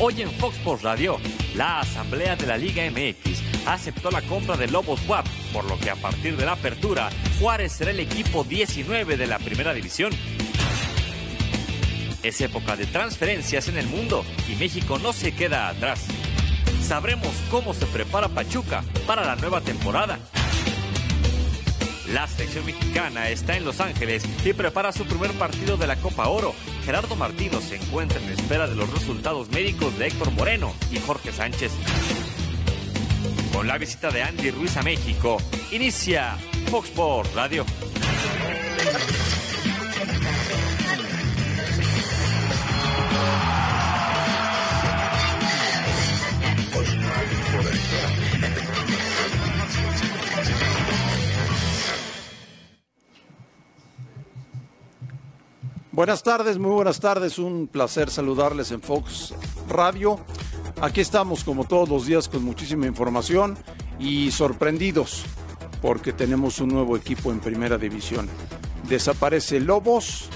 Hoy en Fox Sports Radio, la Asamblea de la Liga MX aceptó la compra de Lobos WAP, por lo que a partir de la apertura, Juárez será el equipo 19 de la primera división. Es época de transferencias en el mundo y México no se queda atrás. Sabremos cómo se prepara Pachuca para la nueva temporada. La selección mexicana está en Los Ángeles y prepara su primer partido de la Copa Oro. Gerardo Martino se encuentra en espera de los resultados médicos de Héctor Moreno y Jorge Sánchez. Con la visita de Andy Ruiz a México, inicia Fox Sports Radio. Buenas tardes, muy buenas tardes. Un placer saludarles en Fox Radio. Aquí estamos como todos los días con muchísima información y sorprendidos porque tenemos un nuevo equipo en primera división. Desaparece Lobos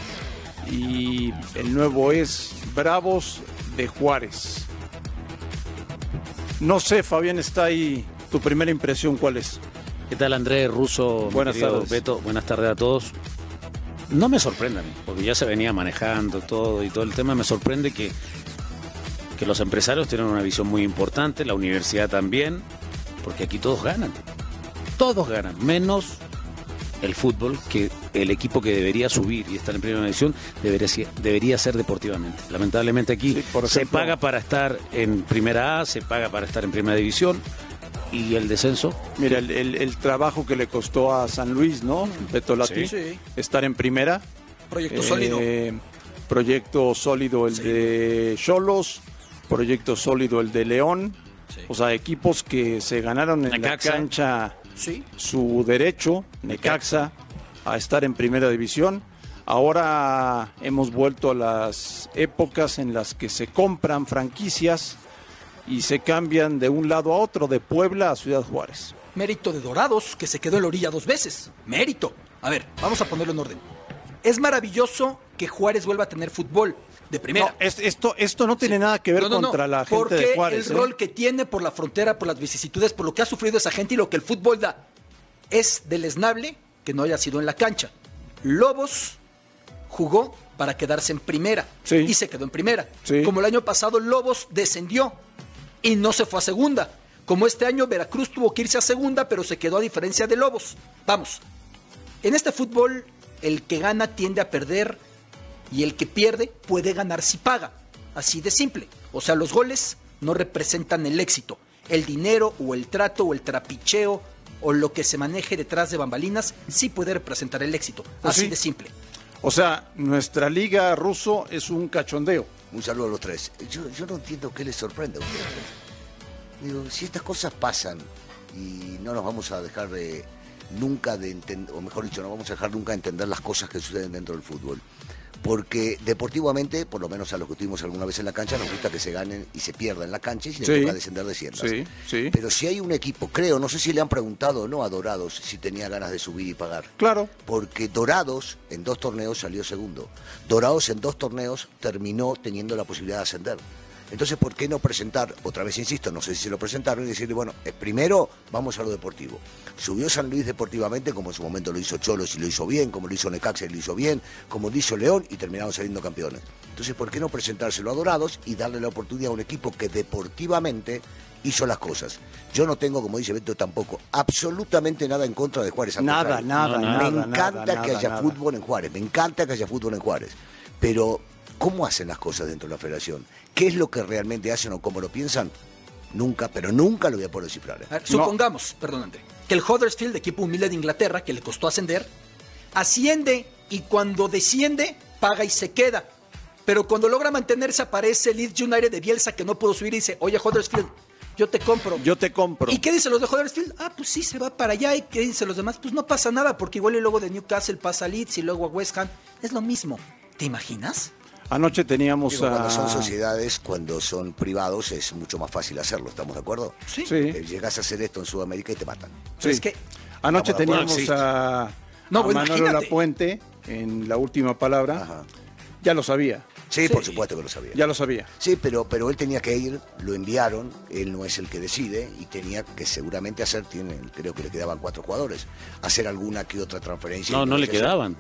y el nuevo es Bravos de Juárez. No sé, Fabián, está ahí. ¿Tu primera impresión cuál es? ¿Qué tal, Andrés Russo? Buenas tardes. Beto, buenas tardes a todos. No me sorprende a mí, porque ya se venía manejando todo y todo el tema. Me sorprende que, que los empresarios tienen una visión muy importante, la universidad también, porque aquí todos ganan. Todos ganan, menos el fútbol, que el equipo que debería subir y estar en primera división debería, ser- debería ser deportivamente. Lamentablemente aquí Sí, por se paga para estar en primera A, se paga para estar en primera división y el descenso Mira, el, el- el trabajo que le costó a San Luis, ¿no? Beto Lati, Sí. estar en primera. Proyecto Eh, sólido. Proyecto sólido el de Cholos, proyecto sólido el de León. Sí. O sea, equipos que se ganaron en Necaxa. la cancha Sí. su derecho, Necaxa, a estar en primera división. Ahora hemos vuelto a las épocas en las que se compran franquicias y se cambian de un lado a otro, de Puebla a Ciudad Juárez. Mérito de Dorados, que se quedó en la orilla dos veces. Mérito. A ver, vamos a ponerlo en orden. Es maravilloso que Juárez vuelva a tener fútbol de primera. No, es- esto, esto no tiene nada que ver No, no, no, contra la gente porque de Juárez. el ¿eh? rol que tiene por la frontera, por las vicisitudes, por lo que ha sufrido esa gente y lo que el fútbol da, es deleznable que no haya sido en la cancha. Lobos jugó para quedarse en primera Sí. y se quedó en primera. Sí. Como el año pasado Lobos descendió y no se fue a segunda. Como este año Veracruz tuvo que irse a segunda, pero se quedó a diferencia de Lobos. Vamos, en este fútbol el que gana tiende a perder y el que pierde puede ganar si paga. Así de simple. O sea, los goles no representan el éxito. El dinero o el trato o el trapicheo o lo que se maneje detrás de bambalinas sí puede representar el éxito. Pues Así sí. de simple. O sea, nuestra liga ruso es un cachondeo. Un saludo a los tres. Yo, yo no entiendo qué les sorprende a ustedes. Digo, si estas cosas pasan y no nos vamos a dejar de nunca de entender, o mejor dicho, no vamos a dejar nunca de entender las cosas que suceden dentro del fútbol. Porque deportivamente, por lo menos a los que estuvimos alguna vez en la cancha, nos gusta que se ganen y se pierdan en la cancha y si Sí. toca descender desciendas. Sí, sí. Pero si hay un equipo, creo, no sé si le han preguntado o no a Dorados si tenía ganas de subir y pagar Claro. porque Dorados en dos torneos salió segundo. Dorados en dos torneos terminó teniendo la posibilidad de ascender. Entonces, ¿por qué no presentar, otra vez insisto, no sé si se lo presentaron y decirle, bueno, eh, primero vamos a lo deportivo. Subió San Luis deportivamente, como en su momento lo hizo Cholos y lo hizo bien, como lo hizo Necaxa y lo hizo bien, como lo hizo León y terminaron saliendo campeones. Entonces, ¿por qué no presentárselo a Dorados y darle la oportunidad a un equipo que deportivamente hizo las cosas? Yo no tengo, como dice Beto, tampoco absolutamente nada en contra de Juárez. Nada, nada, No, nada. Me nada, encanta que haya nada. fútbol en Juárez, me encanta que haya fútbol en Juárez. Pero, ¿cómo hacen las cosas dentro de la federación? ¿Qué es lo que realmente hacen o cómo lo piensan? Nunca, pero nunca lo voy a poder descifrar. ¿eh? A ver, supongamos, perdón André, que el Huddersfield, equipo humilde de Inglaterra, que le costó ascender, asciende y cuando desciende, paga y se queda. Pero cuando logra mantenerse, aparece el Leeds United de Bielsa que no pudo subir y dice, oye Huddersfield, yo te compro. Yo te compro. ¿Y qué dicen los de Huddersfield? Ah, pues sí, se va para allá. ¿Y qué dicen los demás? Pues no pasa nada, porque igual y luego de Newcastle pasa a Leeds y luego a West Ham. Es lo mismo. ¿Te imaginas? Anoche teníamos Digo, cuando a... son sociedades, cuando son privados, es mucho más fácil hacerlo, ¿estamos de acuerdo? Sí. Sí. Eh, Llegas a hacer esto en Sudamérica y te matan. Sí. Es que Anoche teníamos a, No, a bueno, Manolo imagínate. Lapuente en la última palabra Ajá. Ya lo sabía. Sí, por supuesto que lo sabía. Ya lo sabía. Sí, pero, pero él tenía que ir, lo enviaron, él no es el que decide y tenía que seguramente hacer, tienen, creo que le quedaban cuatro jugadores, hacer alguna que otra transferencia. No, no le Tiene hacer quedaban.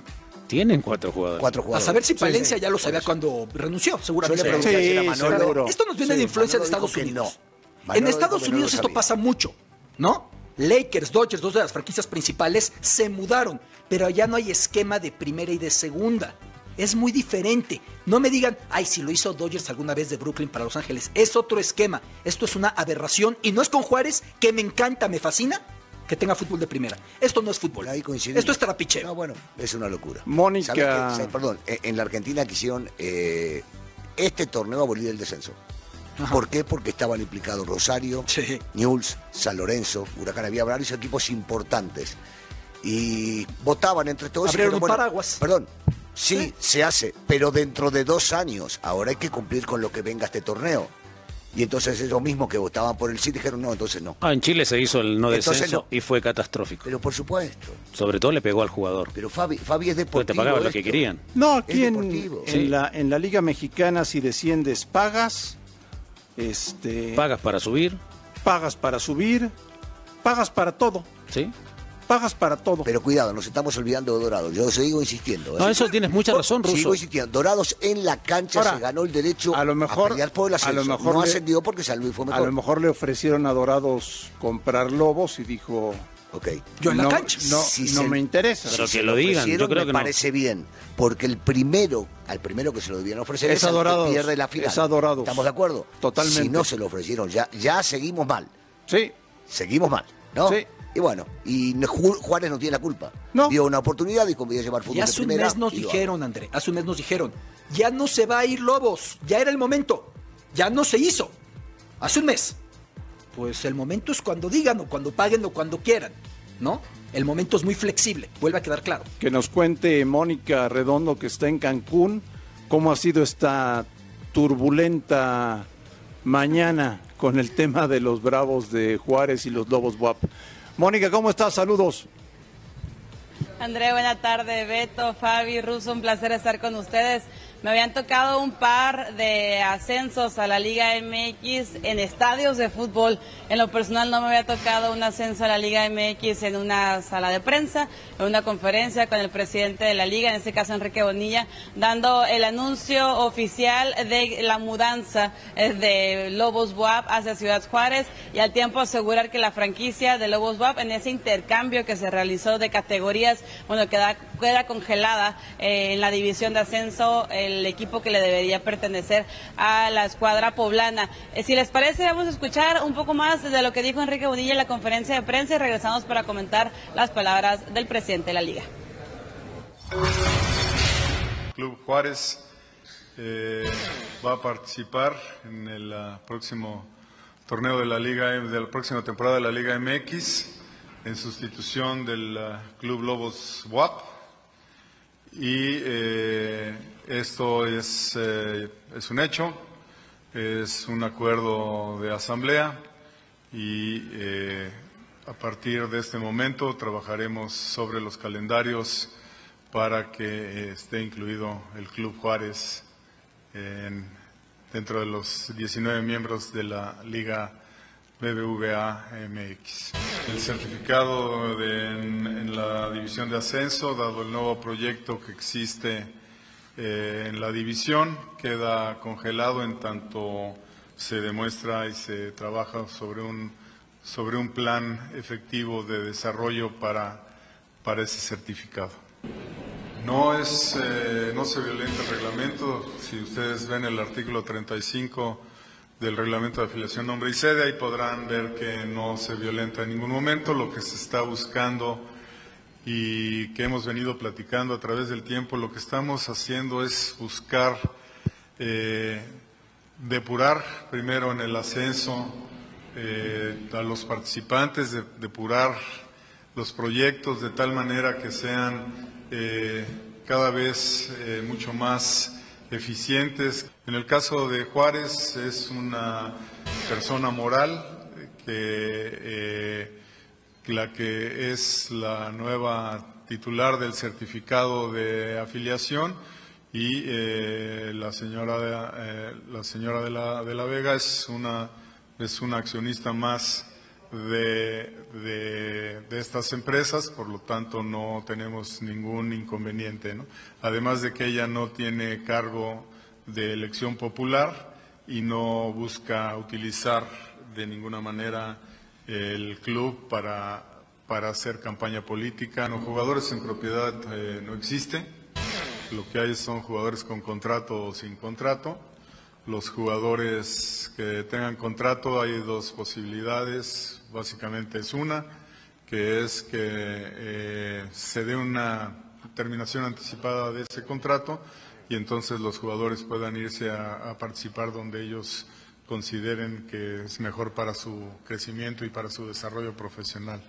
Tienen cuatro jugadores. Cuatro A saber si Palencia sí, ya lo sabía cuando renunció, Yo seguramente. le pregunté ayer a Manolo. seguro. Esto nos viene Sí, de influencia de Estados Unidos. no. En Estados Unidos esto pasa mucho, ¿no? Lakers, Dodgers, dos de las franquicias principales, se mudaron, pero allá no hay esquema de primera y de segunda. Es muy diferente. No me digan, ay, si lo hizo Dodgers alguna vez de Brooklyn para Los Ángeles. Es otro esquema. Esto es una aberración. Y no es con Juárez, que me encanta, me fascina, que tenga fútbol de primera. Esto no es fútbol. Ahí. Esto es trapicheo. No, bueno, es una locura. Mónica-. Perdón, en en la Argentina quisieron eh, este torneo abolir el descenso. ¿Por qué? Porque estaban implicados Rosario, Sí. Newell's, San Lorenzo, Huracán había varios equipos importantes. Y votaban entre todos. y Abrieron dijeron, un paraguas. Perdón, sí, Sí. se hace, pero dentro de dos años. Ahora hay que cumplir con lo que venga este torneo. Y entonces ellos mismos que votaban por el sí dijeron, no, entonces no. Ah, en Chile se hizo el no Entonces descenso no. y fue catastrófico. Pero por supuesto. Sobre todo le pegó al jugador. Pero Fabi, Fabi es Porque deportivo. te pagaban lo que querían. No, aquí en, en la, en la Liga Mexicana, si desciendes, pagas. Este, Pagas para subir, pagas para subir. Pagas para todo. ¿sí? Pagas para todo. Pero cuidado, nos estamos olvidando de Dorados. Yo sigo insistiendo. ¿eh? No, eso tienes mucha razón, Ruso. Sigo insistiendo. Dorados en la cancha Ahora, se ganó el derecho a lo mejor- pelear por el a lo ascenso. mejor no le- ascendió porque San Luis fue A mejor. lo mejor le ofrecieron a Dorados comprar Lobos y dijo, Ok. Yo en la no, cancha. no, Si no se- me interesa. Pero Si que lo digan, yo creo me que no. parece bien, porque el primero, al primero que se lo debían ofrecer Es es, a al que Dorados, pierde la final. es a Dorados. ¿Estamos de acuerdo? Totalmente. Si no se lo ofrecieron, ya, ya seguimos mal. Sí, Seguimos mal, ¿no? Sí. Y bueno, y Juárez no tiene la culpa. No. Vio una oportunidad y voy a llevar fútbol Y de hace un primera. mes nos dijeron, André, hace un mes nos dijeron, ya no se va a ir Lobos, ya era el momento, ya no se hizo. Hace un mes. Pues el momento es cuando digan o cuando paguen o cuando quieran, ¿no? El momento es muy flexible, vuelve a quedar claro. que nos cuente Mónica Redondo que está en Cancún, cómo ha sido esta turbulenta mañana con el tema de los Bravos de Juárez y los Lobos WAP. Mónica, ¿cómo estás? Saludos. André, buena tarde. Beto, Fabi, Russo, un placer estar con ustedes. Me habían tocado un par de ascensos a la Liga MX en estadios de fútbol. En lo personal no me había tocado un ascenso a la Liga MX en una sala de prensa, en una conferencia con el presidente de la liga, en este caso Enrique Bonilla, dando el anuncio oficial de la mudanza eh, de Lobos WAP hacia Ciudad Juárez y al tiempo asegurar que la franquicia de Lobos WAP en ese intercambio que se realizó de categorías, bueno, queda, queda congelada eh, en la división de ascenso el equipo que le debería pertenecer a la escuadra poblana. Eh, si les parece, vamos a escuchar un poco más de lo que dijo Enrique Bonilla en la conferencia de prensa y regresamos para comentar las palabras del presidente de la liga. Club Juárez eh, va a participar en el ah, próximo torneo de la Liga, de la próxima temporada de la Liga MX en sustitución del ah, Club Lobos WAP y eh, esto es, eh, es un hecho, es un acuerdo de asamblea y eh, a partir de este momento trabajaremos sobre los calendarios para que esté incluido el Club Juárez en- dentro de los 19 miembros de la Liga BBVA MX. El certificado de- en, la división de ascenso, dado el nuevo proyecto que existe eh, en la división, queda congelado en tanto se demuestra y se trabaja sobre un, sobre un plan efectivo de desarrollo para, para ese certificado. No es, eh, no se violenta el reglamento. Si ustedes ven el artículo 35 del reglamento de afiliación nombre y sede, ahí podrán ver que no se violenta en ningún momento. Lo que se está buscando y que hemos venido platicando a través del tiempo, lo que estamos haciendo es buscar eh, depurar primero en el ascenso eh, a los participantes, de- depurar los proyectos de tal manera que sean eh, cada vez mucho más eficientes. En el caso de Juárez es una persona moral que eh, la que es la nueva titular del certificado de afiliación y eh, la señora, de, eh, la, señora de, la, de la Vega es una, es una accionista más de, de, estas empresas, por lo tanto no tenemos ningún inconveniente. Además de que ella no tiene cargo de elección popular y no busca utilizar de ninguna manera el club para, para hacer campaña política. Los jugadores en propiedad eh, no existen lo que hay son jugadores con contrato o sin contrato. Los jugadores que tengan contrato hay dos posibilidades, básicamente es una, que es que eh, se dé una terminación anticipada de ese contrato y entonces los jugadores puedan irse a participar donde ellos consideren que es mejor para su crecimiento y para su desarrollo profesional.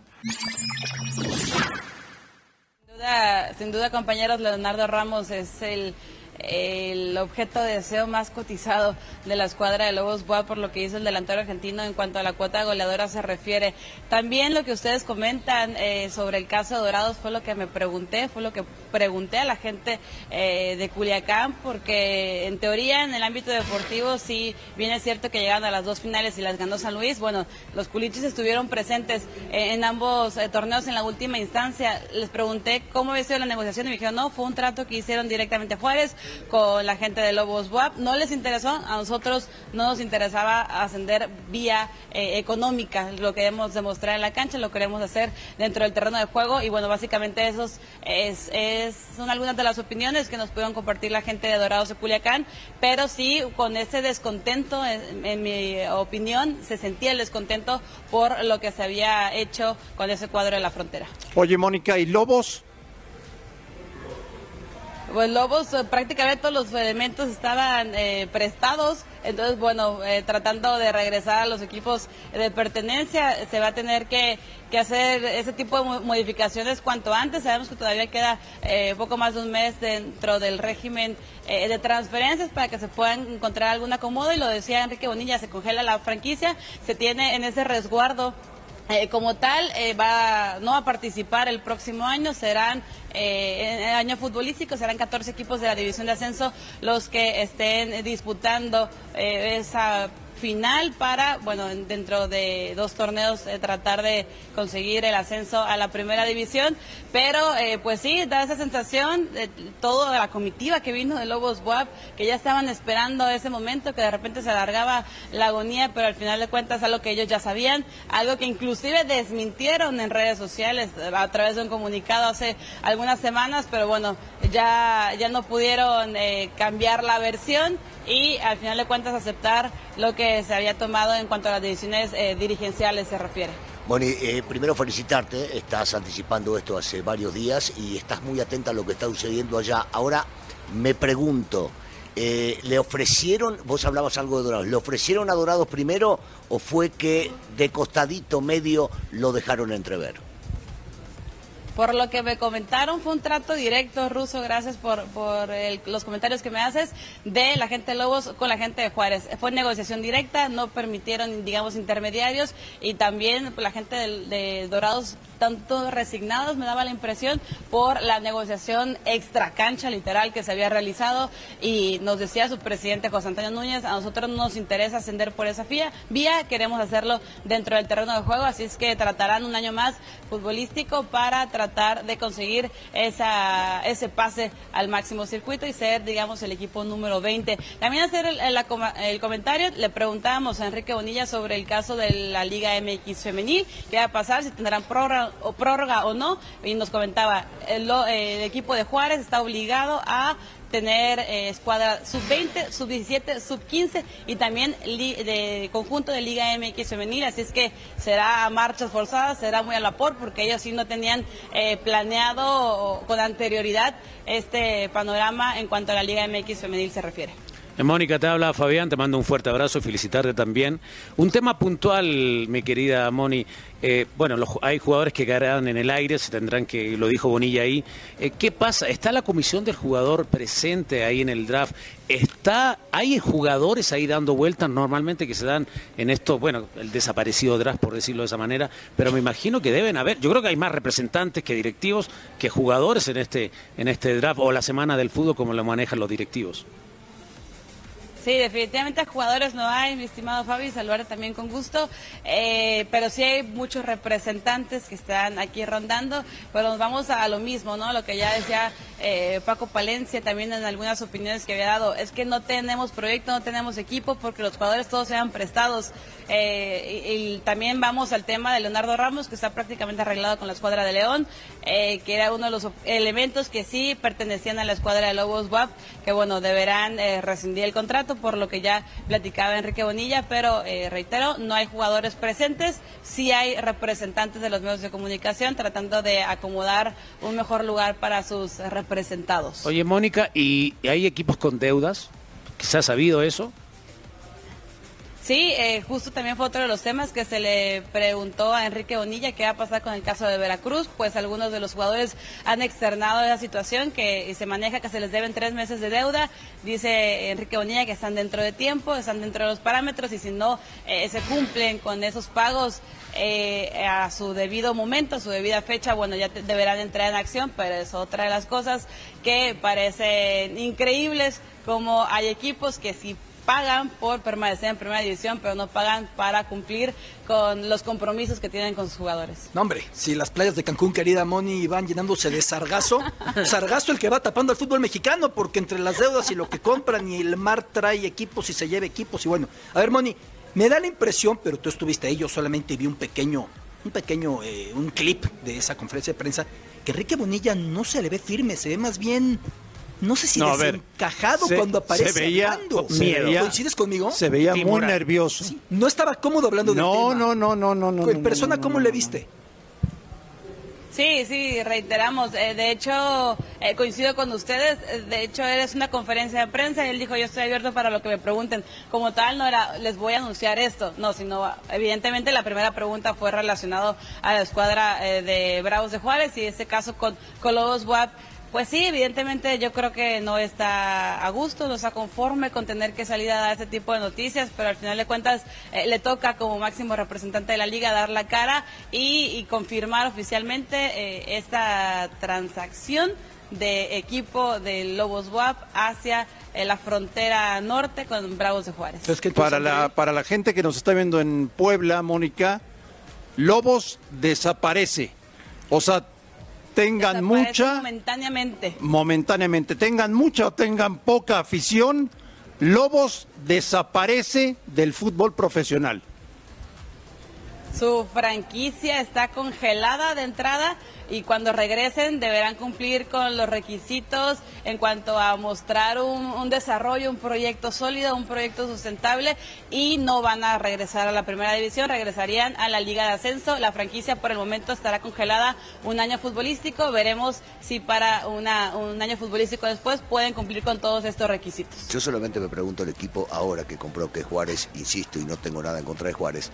Sin duda, compañeros, Leonardo Ramos es el el objeto de deseo más cotizado de la escuadra de Lobos Boa por lo que hizo el delantero argentino en cuanto a la cuota goleadora se refiere. También lo que ustedes comentan eh, sobre el caso de Dorados fue lo que me pregunté, fue lo que pregunté a la gente eh, de Culiacán, porque en teoría en el ámbito deportivo sí viene cierto que llegaron a las dos finales y las ganó San Luis. Bueno, los culichis estuvieron presentes eh, en ambos torneos en la última instancia. Les pregunté cómo había sido la negociación y me dijeron, no, fue un trato que hicieron directamente Juárez con la gente de Lobos WAP. No les interesó, a nosotros no nos interesaba ascender vía eh, económica, lo queremos demostrar en la cancha, lo queremos hacer dentro del terreno de juego y bueno, básicamente esos es, son algunas de las opiniones que nos pudieron compartir la gente de Dorados de Culiacán, pero sí con ese descontento, en, en mi opinión, se sentía el descontento por lo que se había hecho con ese cuadro de la frontera. Oye, Mónica, ¿y Lobos? Pues Lobos eh, prácticamente todos los elementos estaban eh, prestados, entonces bueno, eh, tratando de regresar a los equipos de pertenencia, se va a tener que, hacer ese tipo de modificaciones cuanto antes, sabemos que todavía queda poco más de un mes dentro del régimen de transferencias para que se puedan encontrar algún acomodo. Y lo decía Enrique Bonilla, se congela la franquicia, se tiene en ese resguardo eh, como tal, eh, va, no va a participar el próximo año, serán eh, en el año futbolístico, serán 14 equipos de la división de ascenso los que estén disputando esa final para, bueno, dentro de dos torneos eh, tratar de conseguir el ascenso a la primera división. Pero, eh, pues sí, da esa sensación de toda la comitiva que vino de Lobos WAP, que ya estaban esperando ese momento, que de repente se alargaba la agonía, pero al final de cuentas algo que ellos ya sabían, algo que inclusive desmintieron en redes sociales a través de un comunicado hace algunas semanas, pero bueno, ya, ya no pudieron eh, cambiar la versión y al final de cuentas aceptar lo que se había tomado en cuanto a las decisiones eh, dirigenciales se refiere. Bueno, eh, primero felicitarte, estás anticipando esto hace varios días y estás muy atenta a lo que está sucediendo allá. Ahora me pregunto, eh, ¿le ofrecieron, vos hablabas algo de Dorados, ¿le ofrecieron a Dorados primero o fue que de costadito medio lo dejaron entrever? Por lo que me comentaron, fue un trato directo, Ruso, gracias por, por los comentarios que me haces, de la gente de Lobos con la gente de Juárez. Fue negociación directa, no permitieron, digamos, intermediarios y también la gente de Dorados tanto resignados, me daba la impresión, por la negociación extra cancha literal que se había realizado y nos decía su presidente José Antonio Núñez, a nosotros no nos interesa ascender por esa vía, vía queremos hacerlo dentro del terreno de juego, así es que tratarán un año más futbolístico para tratar de conseguir esa, ese pase al máximo circuito y ser, digamos, el equipo número 20. También hacer el, el, comentario, le preguntábamos a Enrique Bonilla sobre el caso de la Liga MX femenil, qué va a pasar, si tendrán prórroga o prórroga o no, y nos comentaba, el, equipo de Juárez está obligado a tener eh, escuadra sub-20, sub-17, sub-15 y también de conjunto de Liga MX femenil, así es que será marchas forzadas, será muy a la por porque ellos sí no tenían eh, planeado con anterioridad este panorama en cuanto a la Liga MX femenil se refiere. Eh, Mónica, te habla Fabián, te mando un fuerte abrazo, felicitarte también. Un tema puntual, mi querida Moni. Eh, bueno, hay jugadores que quedarán en el aire, se tendrán que, lo dijo Bonilla ahí. Eh, ¿Qué pasa? ¿Está la comisión del jugador presente ahí en el draft? está, hay jugadores ahí dando vueltas normalmente que se dan en esto, bueno, el desaparecido draft, por decirlo de esa manera, pero me imagino que deben haber, yo creo que hay más representantes que directivos, que jugadores en este, en este draft o la semana del fútbol como lo manejan los directivos. Sí, definitivamente jugadores no hay, mi estimado Fabi, saludar también con gusto, eh, pero sí hay muchos representantes que están aquí rondando, pero nos vamos a lo mismo, ¿no? Lo que ya decía eh, Paco Palencia también en algunas opiniones que había dado, es que no tenemos proyecto, no tenemos equipo porque los jugadores todos sean prestados. Eh, y, también vamos al tema de Leonardo Ramos, que está prácticamente arreglado con la escuadra de León, que era uno de los elementos que sí pertenecían a la escuadra de Lobos WAP, que bueno, deberán rescindir el contrato por lo que ya platicaba Enrique Bonilla, pero eh, reitero, no hay jugadores presentes, sí hay representantes de los medios de comunicación tratando de acomodar un mejor lugar para sus representados. Oye, Mónica, ¿y hay equipos con deudas? ¿Se ha sabido eso? Sí, eh, justo también fue otro de los temas que se le preguntó a Enrique Bonilla qué va a pasar con el caso de Veracruz, pues algunos de los jugadores han externado esa situación que se maneja que se les deben tres meses de deuda, dice Enrique Bonilla que están dentro de tiempo, están dentro de los parámetros y si no eh, se cumplen con esos pagos eh, a su debido momento, a su debida fecha, bueno, ya deberán entrar en acción, pero es otra de las cosas que parecen increíbles, como hay equipos que si pagan por permanecer en primera división, pero no pagan para cumplir con los compromisos que tienen con sus jugadores. No, hombre, si las playas de Cancún, querida Moni, van llenándose de sargazo, sargazo el que va tapando al fútbol mexicano, porque entre las deudas y lo que compran y el mar trae equipos y se lleva equipos y bueno. A ver, Moni, me da la impresión, pero tú estuviste ahí, yo solamente vi un pequeño, un pequeño, eh, un clip de esa conferencia de prensa, que Enrique Bonilla no se le ve firme, se ve más bien no sé si no, desencajado cuando aparece se veía, miedo. ¿Coincides conmigo? Se veía muy nervioso. no estaba cómodo hablando del tema. No, no, no, no, no. ¿En persona cómo le viste? Sí, sí, reiteramos. Eh, de hecho, eh, coincido con ustedes. Eh, de hecho, eres una conferencia de prensa y él dijo, yo estoy abierto para lo que me pregunten. Como tal, no era, les voy a anunciar esto. No, sino, evidentemente, la primera pregunta fue relacionado a la escuadra de Bravos de Juárez y ese caso con, con Lobos. Pues sí, evidentemente yo creo que no está a gusto, no está conforme con tener que salir a dar ese tipo de noticias, pero al final de cuentas eh, le toca como máximo representante de la liga dar la cara y, confirmar oficialmente eh, esta transacción de equipo de Lobos WAP hacia eh, la frontera norte con Bravos de Juárez. para, la, para la gente que nos está viendo en Puebla, Mónica, Lobos desaparece. O sea, tengan mucha momentáneamente. momentáneamente. Tengan mucha o tengan poca afición Lobos desaparece del fútbol profesional. Su franquicia está congelada de entrada y cuando regresen deberán cumplir con los requisitos en cuanto a mostrar un, desarrollo, un proyecto sólido, un proyecto sustentable y no van a regresar a la primera división, regresarían a la Liga de Ascenso. La franquicia por el momento estará congelada un año futbolístico. Veremos si para una, un año futbolístico después pueden cumplir con todos estos requisitos. Yo solamente me pregunto el equipo ahora que compró que Juárez, insisto, y no tengo nada en contra de Juárez,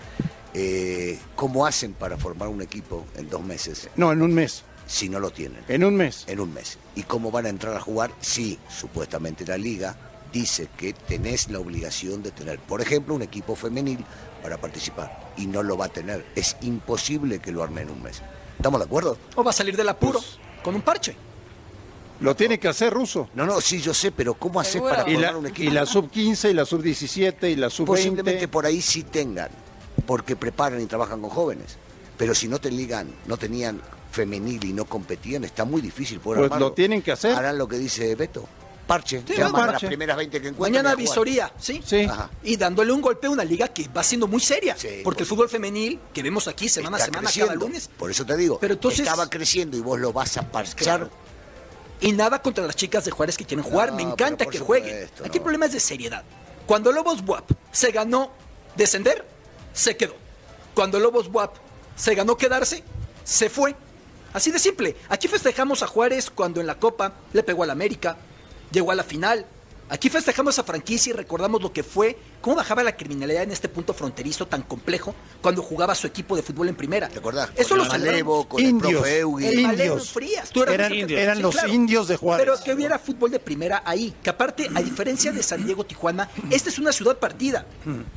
eh, ¿cómo hacen para formar un equipo en dos meses? No, en un mes. Si no lo tienen. En un mes. En un mes. ¿Y cómo van a entrar a jugar si supuestamente la liga dice que tenés la obligación de tener, por ejemplo, un equipo femenil para participar? Y no lo va a tener. Es imposible que lo arme en un mes. ¿Estamos de acuerdo? O va a salir del apuro pues, con un parche. Lo tiene que hacer Ruso. No, no, sí, yo sé, pero ¿cómo hacer para formar un equipo? Y la sub 15 y la sub 17 y la sub 20. Posiblemente por ahí sí tengan porque preparan y trabajan con jóvenes. Pero si no te ligan, no tenían femenil y no competían, está muy difícil poder Pues lo tienen que hacer. Harán lo que dice Beto. Parche, sí, llaman a las primeras 20 que encuentran. Mañana visoría, ¿sí? Sí. Y dándole un golpe a una liga que va siendo muy seria. porque el fútbol femenil, que vemos aquí semana a semana, cada lunes. Por eso te digo, Pero entonces, estaba creciendo y vos lo vas a parchar. Y nada contra las chicas de Juárez que quieren jugar. Me encanta que jueguen. Aquí el problema es de seriedad. Cuando Lobos WAP se ganó descender, se quedó. Cuando Lobos WAP se ganó quedarse, se fue. Así de simple. Aquí festejamos a Juárez cuando en la Copa le pegó al América, llegó a la final. Aquí festejamos a franquicia y recordamos lo que fue cómo bajaba la criminalidad en este punto fronterizo tan complejo cuando jugaba su equipo de fútbol en primera. ¿Te acordás? Eso Con lo el celebramos. Malevo, con Indios. el profe Eugui. El Maleno Indios. Frías. Tú eras Eran- muy- eran los indios de Juárez. Pero que hubiera fútbol de primera ahí. Que aparte, a diferencia de San Diego, Tijuana, esta es una ciudad partida.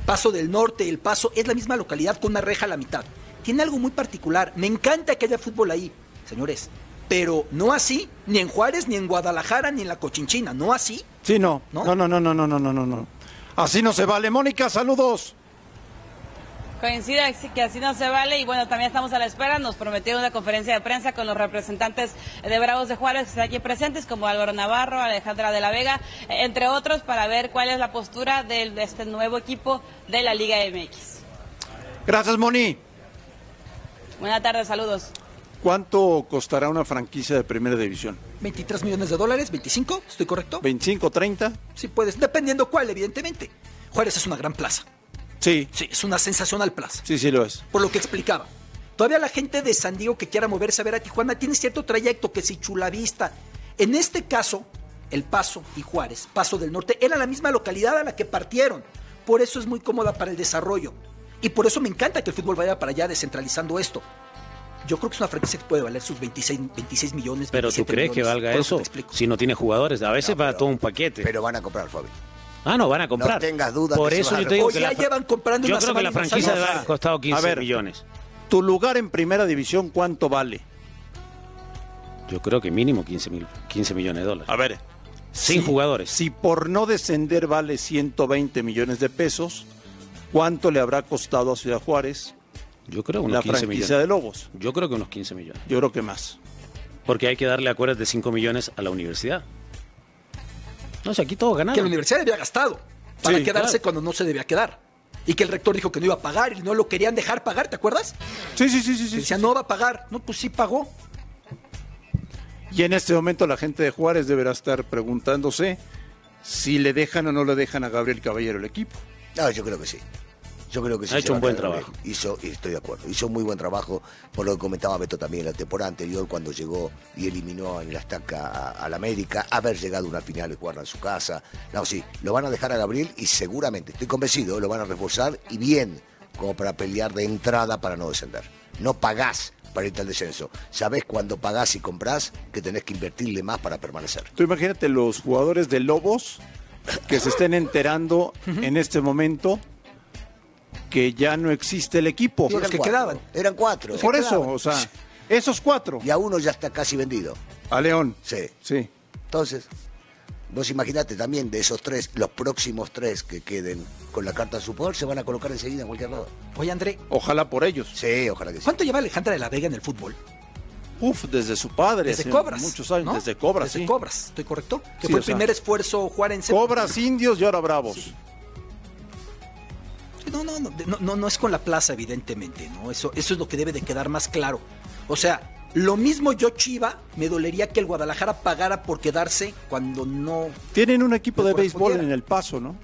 Paso del Norte, El Paso, es la misma localidad con una reja a la mitad. Tiene algo muy particular. Me encanta que haya fútbol ahí, señores. Pero no así, ni en Juárez, ni en Guadalajara, ni en la Cochinchina, no así. Sí, no. No, no, no, no, no, no, no, no. no. Así no se vale. Mónica, saludos. Coincido que así no se vale y bueno, también estamos a la espera. Nos prometieron una conferencia de prensa con los representantes de Bravos de Juárez que están aquí presentes, como Álvaro Navarro, Alejandra de la Vega, entre otros, para ver cuál es la postura de este nuevo equipo de la Liga MX. Gracias, Moni. Buenas tardes, saludos. ¿Cuánto costará una franquicia de primera división? 23 millones de dólares, 25, ¿estoy correcto? ¿25, 30? Sí puedes, dependiendo cuál, evidentemente. Juárez es una gran plaza. Sí, Sí, es una sensacional plaza. sí, sí lo es. por lo que explicaba. Todavía la gente de San Diego que quiera moverse a ver a Tijuana tiene cierto trayecto, que si Chulavista. En este caso, El Paso y Juárez, Paso del Norte, era la misma localidad a la que partieron. Por eso es muy cómoda para el desarrollo. Y por eso me encanta que el fútbol vaya para allá descentralizando esto. Yo creo que es una franquicia que puede valer sus 26, 26 millones. Pero tú 27 crees que valga eso si no tiene jugadores. A veces No, va todo un paquete. Pero van a comprar, Fabi. ah, no, van a comprar. No tengas dudas Por eso yo te digo O que ya llevan comprando Yo una creo que la franquicia debe haber costado 15 A ver. millones. ¿Tu lugar en primera división cuánto vale? Yo creo que mínimo 15, mil, 15 millones de dólares. A ver. Sin si- jugadores. Si por no descender vale 120 millones de pesos, ¿cuánto le habrá costado a Ciudad Juárez Yo creo unos la 15 franquicia millones. de Lobos? Yo creo que unos 15 millones. Yo creo que más. Porque hay que darle, acuérdate, 5 millones a la universidad. No sé, aquí todo ganado. que la universidad había gastado para Sí, quedarse claro. cuando no se debía quedar. Y que el rector dijo que no iba a pagar y no lo querían dejar pagar, ¿te acuerdas? Sí, sí, sí, sí. Que sí. decía, no va a pagar. No, pues sí pagó. Y en este momento la gente de Juárez deberá estar preguntándose si le dejan o no le dejan a Gabriel Caballero el equipo. No, yo creo que sí. Yo creo que sí. Ha hecho un buen trabajo. bien. Hizo, y estoy de acuerdo. Hizo muy buen trabajo, por lo que comentaba Beto también la temporada anterior, cuando llegó y eliminó en la estaca a- al América, haber llegado a una final y jugarla en su casa. No, sí, lo van a dejar a Gabriel y seguramente, estoy convencido, lo van a reforzar y bien, como para pelear de entrada para no descender. No pagás para irte al descenso. Sabés cuando pagás y comprás que tenés que invertirle más para permanecer. Tú imagínate los jugadores de Lobos que se estén enterando en este momento que ya no existe el equipo. Sí, los que cuatro. quedaban. Eran cuatro. Por eso, o sea, esos cuatro. Y a uno ya está casi vendido. A León. Sí. Sí. Entonces, vos imaginate también de esos tres, los próximos tres que queden con la carta de su poder se van a colocar enseguida en cualquier lado. Oye, André, Ojalá por ellos. Sí, ojalá que sí. ¿cuánto lleva Alejandra de la Vega en el fútbol? Uf, desde su padre. Desde Cobras. Muchos años. ¿no? Desde Cobras, Desde sí. Cobras, ¿estoy correcto? Que Sí, fue el sea, primer esfuerzo juarense. Cobras, indios y ahora bravos. Sí, No, no, no, no, no, no es con la plaza, evidentemente, ¿no? Eso, eso es lo que debe de quedar más claro. O sea, lo mismo yo, Chiva, me dolería que el Guadalajara pagara por quedarse cuando no. Tienen un equipo de béisbol en el paso, ¿no?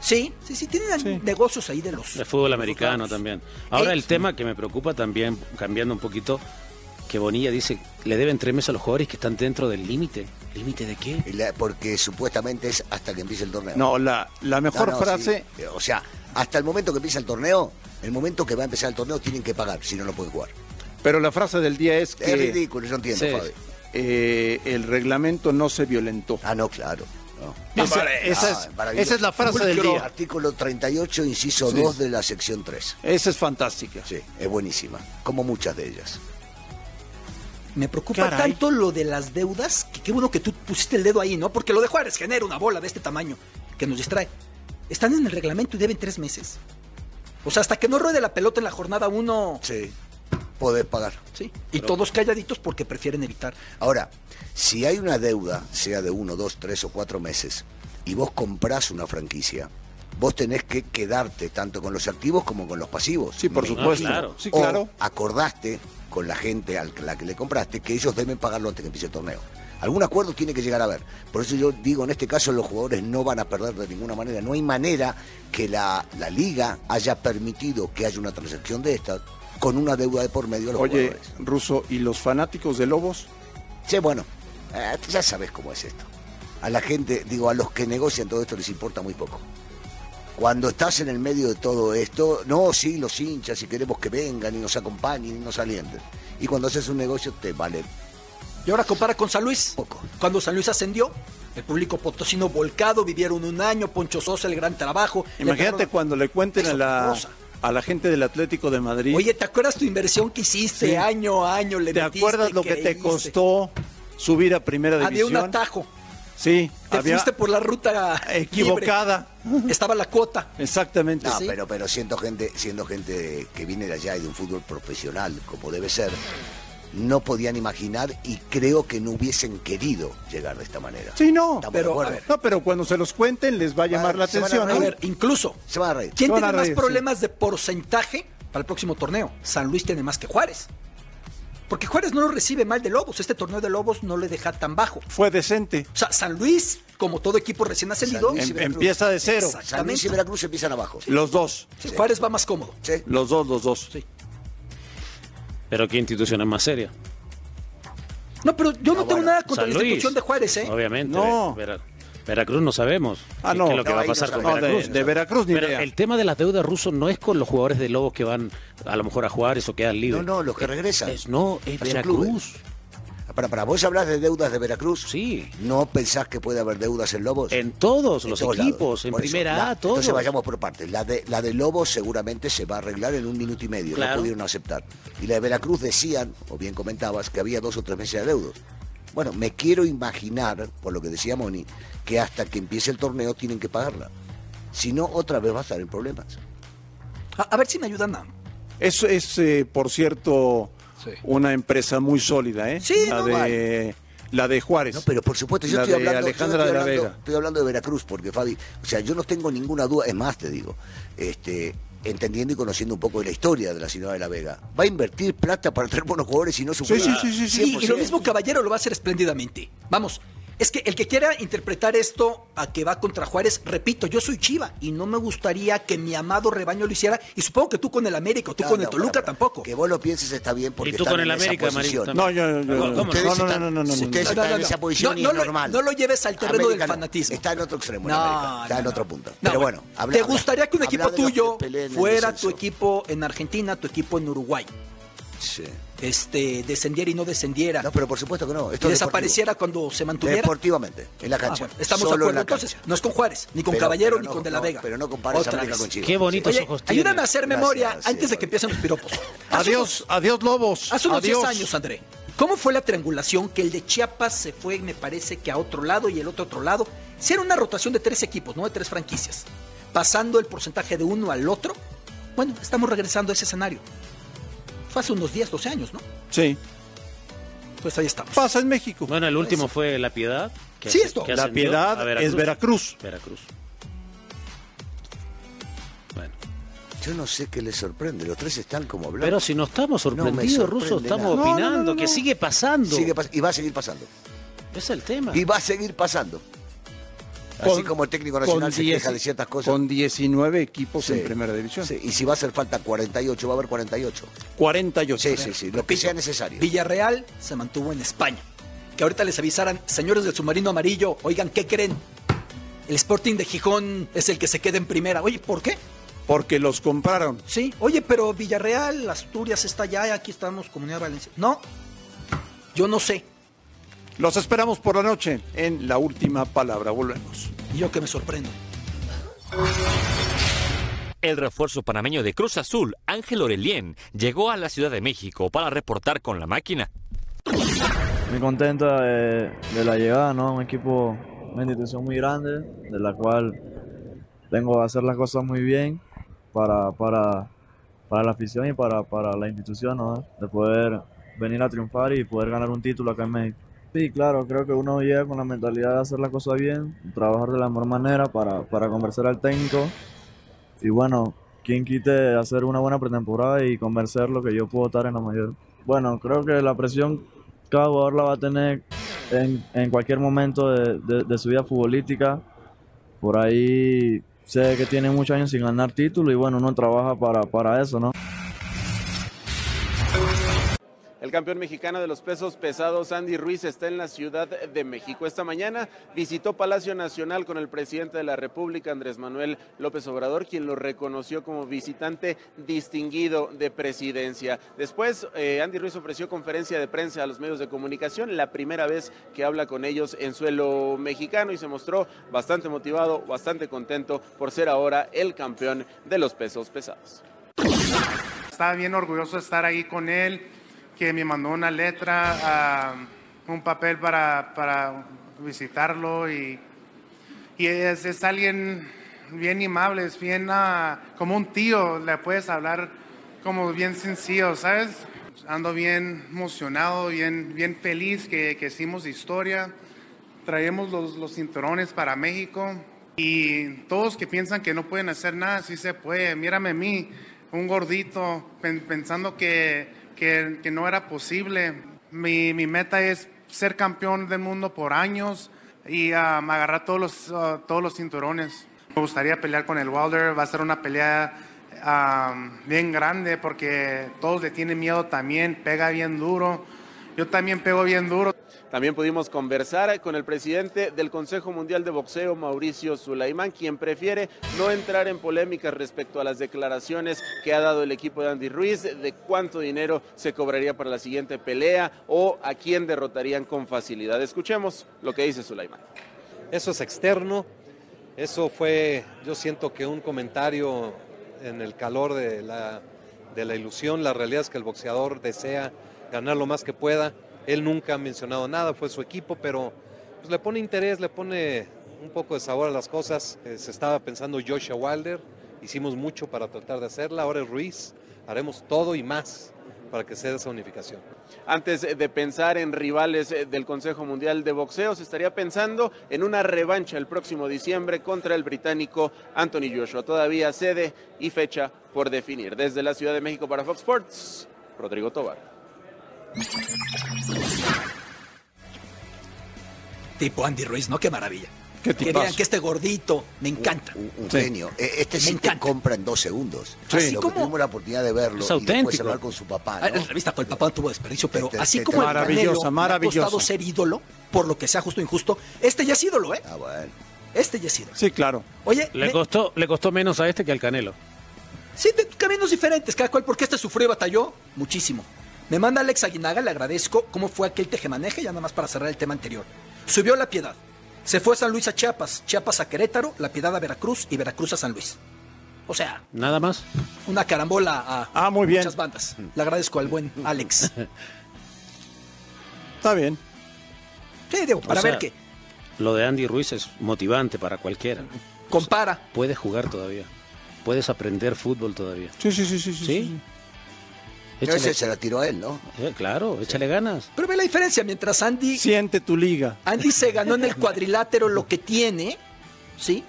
Sí, sí, sí, tienen Sí. negocios ahí de los. De fútbol americano también. Ahora Eh, el tema que me preocupa también, cambiando un poquito, que Bonilla dice, le deben tres meses a los jugadores que están dentro del límite. ¿Límite de qué? La- Porque supuestamente es hasta que empiece el torneo. No, la, la mejor No, no, frase. sí. O sea, hasta el momento que empieza el torneo, el momento que va a empezar el torneo tienen que pagar, si no, no pueden jugar. Pero la frase del día es que Es ridículo, yo entiendo, Sí. Fabi. eh, el reglamento no se violentó. Ah, no, claro. no. Esa, Ah, esa es, maravilloso. esa es la frase del día. Artículo 38, inciso Sí. 2 de la sección 3. Esa es fantástica. Sí, es buenísima, como muchas de ellas. Me preocupa Caray. tanto lo de las deudas, que qué bueno que tú pusiste el dedo ahí, ¿no? Porque lo de Juárez genera una bola de este tamaño que nos distrae. Están en el reglamento y deben tres meses. O sea, hasta que no ruede la pelota en la jornada uno, Sí, podés pagar. sí. Y todos calladitos porque prefieren evitar. Ahora, si hay una deuda, sea de uno, dos, tres o cuatro meses, y vos comprás una franquicia, vos tenés que quedarte tanto con los activos como con los pasivos. Sí, por Me supuesto. claro. Sí, o claro. acordaste con la gente a la que le compraste que ellos deben pagarlo antes que empiece el torneo. Algún acuerdo tiene que llegar a haber. Por eso yo digo, en este caso los jugadores no van a perder de ninguna manera. No hay manera que la, la liga haya permitido que haya una transacción de esta con una deuda de por medio de los Oye, jugadores. Ruso, ¿y los fanáticos de Lobos? Sí, bueno, eh, ya sabes cómo es esto. A la gente, digo, a los que negocian todo esto les importa muy poco. Cuando estás en el medio de todo esto, no, sí, los hinchas y queremos que vengan y nos acompañen y nos alienten. Y cuando haces un negocio te vale Y ahora compara con San Luis. Poco. Cuando San Luis ascendió, el público potosino volcado, vivieron un año, Poncho Sosa, el gran trabajo. Imagínate cuando le cuenten a la, Rosa. a la gente del Atlético de Madrid. Oye, ¿te acuerdas tu inversión que hiciste Sí. año a año? Le ¿Te metiste, acuerdas lo que te creíste? costó subir a primera Había división? un atajo. Sí, Te había fuiste por la ruta equivocada. libre. Estaba la cuota. Exactamente. No, Sí. pero, pero siendo gente, siendo gente que viene de allá y de un fútbol profesional, como debe ser, no podían imaginar y creo que no hubiesen querido llegar de esta manera. Sí, no. Pero, a ver, No, pero cuando se los cuenten les va a llamar la atención. A ver, incluso, Se van a reír. ¿quién tiene más problemas de porcentaje para el próximo torneo? San Luis tiene más que Juárez. Porque Juárez no lo recibe mal de Lobos. Este torneo de Lobos no le deja tan bajo. Fue decente. O sea, San Luis, como todo equipo recién ascendido, Luis y Em- empieza de cero. San Luis y Veracruz empiezan abajo. Los dos. sí, Juárez va más cómodo. Sí. Los dos, los dos. Sí. Pero ¿qué institución es más seria? No, pero yo no, No, tengo bueno, nada contra San la Luis. institución de Juárez, ¿eh? Obviamente. No. Veracruz no sabemos. Ah, qué- no. qué es lo que No, va a no pasar con. No, de, Veracruz. de Veracruz ni Pero idea. el tema de las deudas rusos no es con los jugadores de Lobos que van a lo mejor a Juárez o quedan No, libres. no, los que regresan. Es, no, es Veracruz. Para, para vos hablas de deudas de Veracruz. Sí. ¿No pensás que puede haber deudas en Lobos? En todos En los todos equipos, lados. en Por eso, primera la- A, todos. Entonces vayamos por partes. La de, la de Lobos seguramente se va a arreglar en un minuto y medio. Claro. No pudieron aceptar. Y la de Veracruz decían, o bien comentabas, que había dos o tres meses de deudos. Bueno, me quiero imaginar, por lo que decía Moni, que hasta que empiece el torneo tienen que pagarla. Si no, otra vez va a estar en problemas. A, a ver si me ayudan a... Eso es, eh, por cierto, Sí. una empresa muy sólida, ¿eh? Sí, la no, de la de Juárez. No, pero por supuesto, yo La estoy de hablando, yo Alejandra estoy de la hablando- Vega. estoy hablando de Veracruz, porque Fabi, o sea, yo no tengo ninguna duda, es más, te digo, este, entendiendo y conociendo un poco de la historia de la ciudad de la Vega, va a invertir plata para traer buenos jugadores y no sufrir. sí, sí, sí, sí. Y, y lo mismo Caballero lo va a hacer espléndidamente. Vamos, es que el que quiera interpretar esto a que va contra Juárez, repito, yo soy Chiva y no me gustaría que mi amado rebaño lo hiciera. Y supongo que tú con el América o tú No, con no, el Toluca para, para. tampoco. Que vos lo pienses está bien porque Y tú con el en esa América, Marín. No, yo, yo- ¿Cómo no? Ustedes no, no, no, no, no, no, ustedes no. están en esa posición No, y no es lo- normal. no lo lleves al terreno del no. fanatismo. Está en otro extremo, en No, América. Está no, en otro punto. No, Pero bueno, habla- ¿te gustaría que un equipo tuyo fuera tu equipo en Argentina, tu equipo en Uruguay? Sí. Este, descendiera y no descendiera. No, pero por supuesto que no. y Esto es desapareciera cuando se mantuviera. Deportivamente, en la Ah, cancha. bueno, estamos Solo de en acuerdo la entonces. cancha. No es con Juárez, ni con Pero- Caballero, pero ni no, con De La no, Vega. pero no compares Otra América vez. con Chivas. Qué bonitos Oye, ojos tiene. ayúdame a hacer Gracias, memoria sí, antes de que empiecen los piropos. Adiós, adiós Lobos. Hace unos adiós. 10 años, André. ¿Cómo fue la triangulación que el de Chiapas se fue, me parece que a otro lado y el otro a otro lado? Si era una rotación de tres equipos, no de tres franquicias. Pasando el porcentaje de uno al otro. Bueno, estamos regresando a ese escenario. Fue hace unos 10, 12 años, ¿no? Sí, Pues ahí estamos. pasa en México. Bueno, el último fue La Piedad. que Sí, esto. que La Piedad a es Veracruz. Veracruz. Bueno. Yo no sé qué les sorprende. Los tres están como hablando. Pero si no estamos No sorprendidos, sorprende Ruso, estamos nada. No, no, opinando, no, no, que no. sigue pasando. Sigue pas- y va a seguir pasando. Es el tema. Y va a seguir pasando. Así Con- como el técnico nacional se 10 queja de ciertas cosas. Con 19 equipos Sí. en primera división. Sí, y si va a hacer falta 48, va a haber 48. 48. Sí, sí, sí. Lo que sea necesario. Villarreal se mantuvo en España. Que ahorita les avisaran, señores del submarino amarillo, oigan, ¿qué creen? El Sporting de Gijón es el que se queda en primera. Oye, ¿por qué? Porque los compraron. Sí, oye, pero Villarreal, Asturias está allá, aquí estamos, Comunidad Valencia. No, yo no sé. Los esperamos por la noche en la última palabra. Volvemos. Y yo que me sorprendo. El refuerzo panameño de Cruz Azul, Ángel Orelien, llegó a la Ciudad de México para reportar con la máquina. Muy contenta de, de la llegada, ¿no? Un equipo, una institución muy grande, de la cual tengo que hacer las cosas muy bien para, para, para la afición y para, para la institución, ¿no? De poder venir a triunfar y poder ganar un título acá en México. Sí, claro, creo que uno llega con la mentalidad de hacer las cosas bien, trabajar de la mejor manera para, para convencer al técnico y bueno, quien quite hacer una buena pretemporada y convencer lo que yo puedo estar en la mayor. Bueno, creo que la presión cada jugador la va a tener en, en cualquier momento de, de- de su vida futbolística. Por ahí sé que tiene muchos años sin ganar título y bueno, uno trabaja para, para eso, ¿no? El campeón mexicano de los pesos pesados, Andy Ruiz, está en la Ciudad de México. Esta mañana visitó Palacio Nacional con el presidente de la República, Andrés Manuel López Obrador, quien lo reconoció como visitante distinguido de presidencia. Después, eh, Andy Ruiz ofreció conferencia de prensa a los medios de comunicación, la primera vez que habla con ellos en suelo mexicano y se mostró bastante motivado, bastante contento por ser ahora el campeón de los pesos pesados. Estaba bien orgulloso de estar ahí con él, que me mandó una letra, ah, un papel para, para visitarlo y, y es, es alguien bien amable, es bien ah, como un tío, le puedes hablar como bien sencillo, ¿sabes? Ando bien emocionado, bien, bien feliz que, que hicimos historia, traemos los, los cinturones para México y todos que piensan que no pueden hacer nada, sí se puede. Mírame a mí, un gordito, pen- pensando que, que, no era posible. Mi, mi meta es ser campeón del mundo por años y um, agarrar todos los, uh, todos los cinturones. Me gustaría pelear con el Wilder, va a ser una pelea um, bien grande porque todos le tienen miedo también, pega bien duro. Yo también pego bien duro. También pudimos conversar con el presidente del Consejo Mundial de Boxeo, Mauricio Sulaimán, quien prefiere no entrar en polémicas respecto a las declaraciones que ha dado el equipo de Andy Ruiz, de cuánto dinero se cobraría para la siguiente pelea o a quién derrotarían con facilidad. Escuchemos lo que dice Sulaimán. Eso es externo, eso fue, yo siento que un comentario en el calor de la, de la ilusión, la realidad es que el boxeador desea ganar lo más que pueda, él nunca ha mencionado nada, fue su equipo, pero pues, le pone interés, le pone un poco de sabor a las cosas, Eh, se estaba pensando Joshua Wilder, hicimos mucho para tratar de hacerla, ahora es Ruiz, haremos todo y más para que sea esa unificación. Antes de pensar en rivales eh, del Consejo Mundial de Boxeo, se estaría pensando en una revancha el próximo diciembre contra el británico Anthony Joshua. Todavía sede y fecha por definir. Desde la Ciudad de México para Fox Sports, Rodrigo Tobar. Tipo Andy Ruiz, ¿no? Qué maravilla. Qué que vean que este gordito me encanta. Un, un Sí. genio. E- Este sí te compra en dos segundos. Sí. Así Lo que como- tuvimos la oportunidad de verlo Es y después auténtico. hablar con su papá. Ah, ¿no? En la entrevista con el papá no tuvo desperdicio, pero Este- así este- como el Maravillosa, me ha costado ser ídolo, por lo que sea justo o injusto, este ya es ídolo, ¿eh? Ah, bueno. Este ya es ídolo. Sí, claro. Oye, Le me- costó, le costó menos a este que al Canelo. sí, de caminos diferentes, cada cual, porque este sufrió y batalló muchísimo. Me manda Alex Aguinaga, le agradezco cómo fue aquel tejemaneje, ya nada más para cerrar el tema anterior. Subió La Piedad, se fue a San Luis a Chiapas, Chiapas a Querétaro, La Piedad a Veracruz y Veracruz a San Luis. O sea, Nada más. una carambola a Ah, muy bien. muchas bandas. Le agradezco al buen Alex. Está bien. Sí, digo, para O sea, ver qué. Lo de Andy Ruiz es motivante para cualquiera. Compara. Puedes jugar todavía. Puedes aprender fútbol todavía. Sí, sí, sí, sí. sí, Échale- ese se la tiró a él, ¿no? Eh, claro, échale ganas. Pero ve la diferencia, mientras Andy, Siente tu liga. Andy se ganó en el cuadrilátero lo que tiene, ¿sí?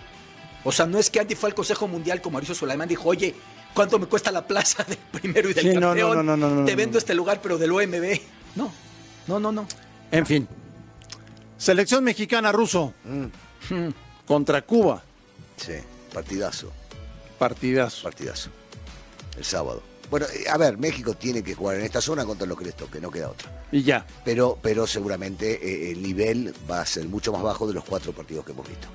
O sea, no es que Andy fue al Consejo Mundial como Mauricio Sulaimán dijo, oye, ¿cuánto me cuesta la plaza del primero y del Sí, no, no, campeón? no, no, no, no, Te vendo este lugar, pero del OMB. No, no, no, no. En fin. Selección mexicana ruso contra Cuba. Sí, partidazo, Partidazo. partidazo. El sábado. Bueno, eh, a ver, México tiene que jugar en esta zona contra lo que les toque, no queda otra. Y ya. Pero, pero seguramente eh, el nivel va a ser mucho más bajo de los cuatro partidos que hemos visto.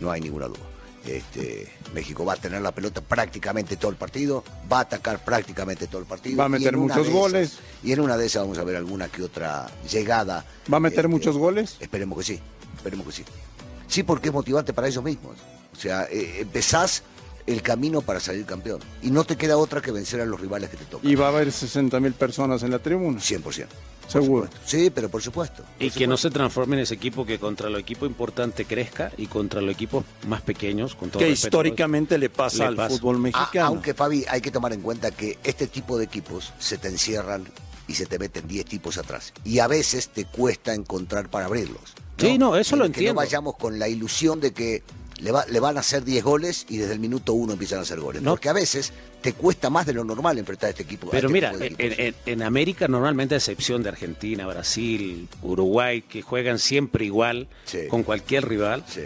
No hay ninguna duda. Este, México va a tener la pelota prácticamente todo el partido, va a atacar prácticamente todo el partido. Va a meter muchos esas- goles. y en una de esas vamos a ver alguna que otra llegada. ¿Va a meter Este, muchos goles? Esperemos que sí, esperemos que sí. Sí, porque es motivante para ellos mismos. O sea, eh, empezás el camino para salir campeón. Y no te queda otra que vencer a los rivales que te tocan. Y va a haber 60 mil personas en la tribuna. 100%. Seguro. Sí, pero por supuesto. Y que no se transforme en ese equipo que contra lo equipo importante crezca y contra los equipos más pequeños, con todo Que respeto, históricamente le pasa Le al pasa. fútbol Ah, mexicano. aunque Fabi, hay que tomar en cuenta que este tipo de equipos se te encierran y se te meten 10 tipos atrás. Y a veces te cuesta encontrar para abrirlos. Sí, no, eso Que- lo Que entiendo. no vayamos con la ilusión de que le, va- le van a hacer 10 goles y desde el minuto uno empiezan a hacer goles. No. Porque a veces te cuesta más de lo normal enfrentar a este equipo. Pero este mira, en, equipos. en- en América normalmente a excepción de Argentina, Brasil, Uruguay, que juegan siempre igual Sí. con cualquier rival, Sí.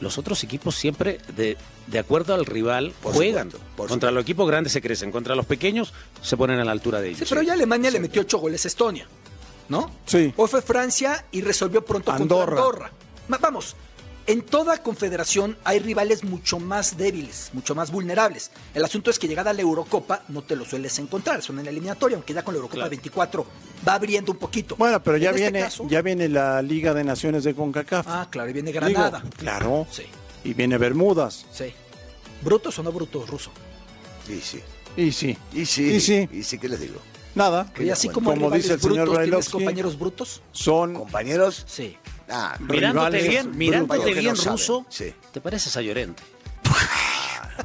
los otros equipos siempre, de, de acuerdo al rival, juegan. contra los equipos grandes se crecen, contra los pequeños se ponen a la altura de ellos. Sí, pero ya Alemania le metió ocho goles a Estonia, ¿no? Sí. Hoy fue Francia y resolvió pronto Andorra. contra Andorra. Vamos, en toda confederación hay rivales mucho más débiles, mucho más vulnerables. El asunto es que llegada a la Eurocopa no te lo sueles encontrar, son en la eliminatoria, aunque ya con la Eurocopa 24 va abriendo un poquito. Bueno, pero ya En este viene, caso- ya viene la Liga de Naciones de CONCACAF. Ah, claro, y viene Digo, Granada. claro. Sí. Y viene Bermudas. Sí. ¿Brutos o no brutos, ruso? Y sí. Y sí. Y sí. Y sí. Y sí, ¿qué les digo? Nada. Y así como, como dice el señor brutos, ¿tienes Brailovsky, compañeros brutos? son ¿Compañeros? Sí. Ah, Mirándote bien, mirándote que bien no ruso, Sí. te pareces a Llorente.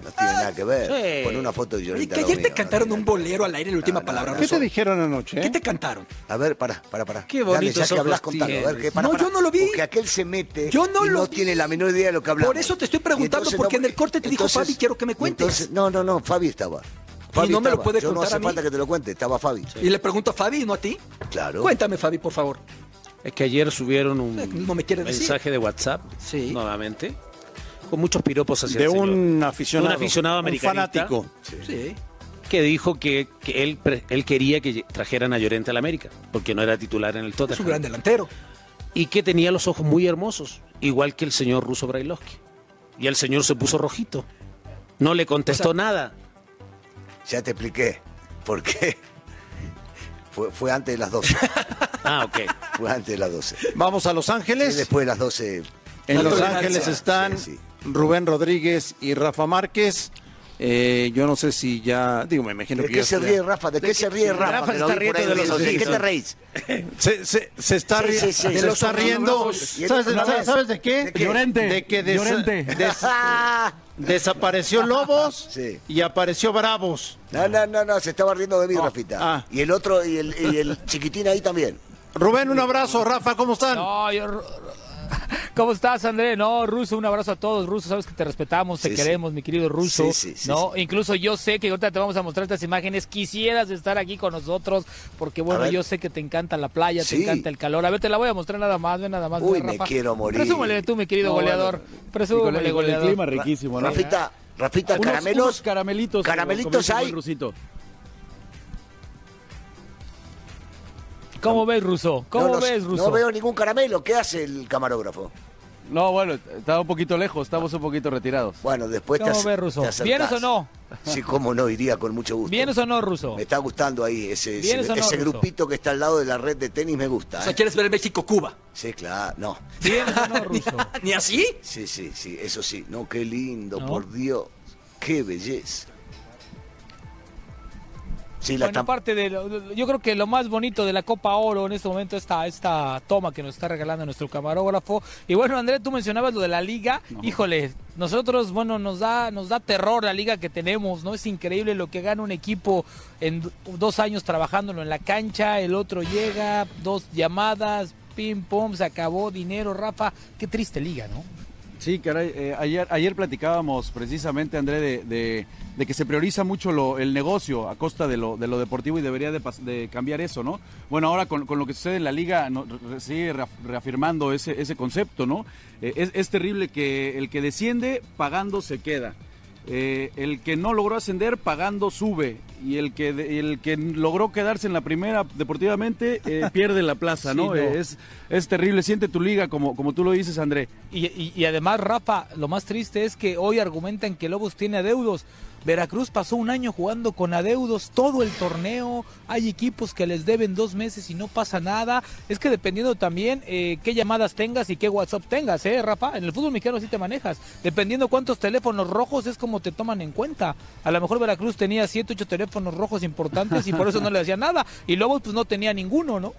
No tiene nada que ver. Sí. Pon una foto de Llorente. que ayer lado te mío, cantaron no un que bolero al aire, la última No, no, palabra. no, ¿Qué te dijeron anoche? ¿Qué eh? te cantaron? A ver, para, para, para. Qué Dale, bonitos ya que hablas, contalo. A ver. ¿qué? Para, No, para. yo no lo vi. Porque aquel se mete Yo no y lo no vi. tiene la menor idea de lo que hablamos. Por eso te estoy preguntando, Entonces, porque no, en el corte te dijo, entonces- Fabi, quiero que me cuentes. entonces- no, no, no, Fabi estaba. Fabi no me lo estaba. puede Yo no contar hace a mí? falta que te lo cuente, estaba Fabi. Y le pregunto a Fabi y no a ti. Claro. Cuéntame, Fabi, por favor. Es que ayer subieron un No me quiere decir. mensaje de WhatsApp, Sí. nuevamente, con muchos piropos hacia De el señor. un aficionado. Un aficionado un americanista. fanático. Sí. que dijo que, que él, quería que trajeran a Llorente a la América, porque no era titular en el Es Tottenham. un gran delantero. Y que tenía los ojos muy hermosos, igual que el señor Russo Brailovsky. Y el señor se puso rojito. No le contestó O sea- nada. Ya te expliqué. ¿Por qué? Fue, fue antes de las 12. Ah, ok. Fue antes de las 12. Vamos a Los Y Ángeles. después de las 12. En Los. Ángeles están Sí, sí. Rubén Rodríguez y Rafa Márquez. Eh, yo no sé si ya, digo, me imagino ¿De que qué ya se ríe Rafa? ¿De qué se ríe Rafa? Rafa se está riendo de los. ¿De qué te reís? Se, se, se está, Sí, ri- sí, sí, se sí. está riendo. Y ¿Sabes, sabes- de qué? ¿De qué? Llorente. De que des- Llorente. des- desapareció Lobos Sí. y apareció Bravos. No, no, no, no, se estaba riendo de mí, Rafita. ah. Y el otro, y el, y el chiquitín ahí también. Rubén, un abrazo. Rafa, ¿cómo están? No, yo... ¿Cómo estás, André? No, Ruso, un abrazo a todos. Ruso, sabes que te respetamos, te Sí, sí. queremos, mi querido Ruso. Sí, sí, sí, no, sí. incluso yo sé que ahorita te vamos a mostrar estas imágenes. Quisieras estar aquí con nosotros, porque bueno, yo sé que te encanta la playa, Sí. te encanta el calor. A ver, te la voy a mostrar nada más, ve nada más. Uy, me Rafa. quiero morir. Presúmele tú, mi querido No, goleador. bueno, Presúmele, el, con el goleador. clima riquísimo, ¿no? Rafita, Rafita, caramelos. unos caramelitos. caramelitos hay. ¿Cómo ves, Ruso? ¿Cómo no, no, ves, Ruso? No veo ningún caramelo. ¿Qué hace el camarógrafo? No, bueno, estaba un poquito lejos, estamos un poquito retirados. Bueno, después te, ¿Cómo ace- ves, Ruso? te acercás. ¿Vienes o no? Sí, cómo no, iría con mucho gusto. ¿Vienes o no, Ruso? Me está gustando ahí ese, grupito que está al lado de la red de tenis, me gusta. O sea, ¿eh? ¿quieres ver el México-Cuba? Sí, claro, no. ¿Vienes o no, Ruso? ¿Ni así? Sí, sí, sí, eso sí. No, qué lindo, ¿No? por Dios. Qué belleza. Sí, la Bueno, aparte de lo- yo creo que lo más bonito de la Copa Oro en este momento esta esta toma que nos está regalando nuestro camarógrafo. Y bueno, André, tú mencionabas lo de la liga. Híjole, nosotros bueno, nos da nos da terror la liga que tenemos, ¿no? Es increíble lo que gana un equipo en dos años trabajándolo en la cancha, el otro llega, dos llamadas, pim pum, se acabó dinero, Rafa, qué triste liga, ¿no? Sí, caray, eh, ayer, ayer platicábamos precisamente, André, de, de- que se prioriza mucho lo- el negocio a costa de lo, de lo deportivo y debería de, de cambiar eso, ¿no? Bueno, ahora con, lo que sucede en la liga no, re- sigue reaf- reafirmando ese, ese concepto, ¿no? Eh, es, es terrible que el que desciende pagando se queda. Eh, el que no logró ascender pagando sube y el que de- el que logró quedarse en la primera deportivamente eh, pierde la plaza, Sí, ¿no? no. Eh, Es, es terrible, siente tu liga como, como tú lo dices, André. Y, y- y además, Rafa, lo más triste es que hoy argumentan que Lobos tiene adeudos. Veracruz pasó un año jugando con adeudos todo el torneo. Hay equipos que les deben dos meses y no pasa nada. Es que dependiendo también eh, qué llamadas tengas y qué WhatsApp tengas, ¿eh, Rafa? En el fútbol mexicano sí te manejas. Dependiendo cuántos teléfonos rojos es como te toman en cuenta. A lo mejor Veracruz tenía siete, ocho teléfonos rojos importantes y por eso no le hacía nada. Y Lobos pues no tenía ninguno, ¿no?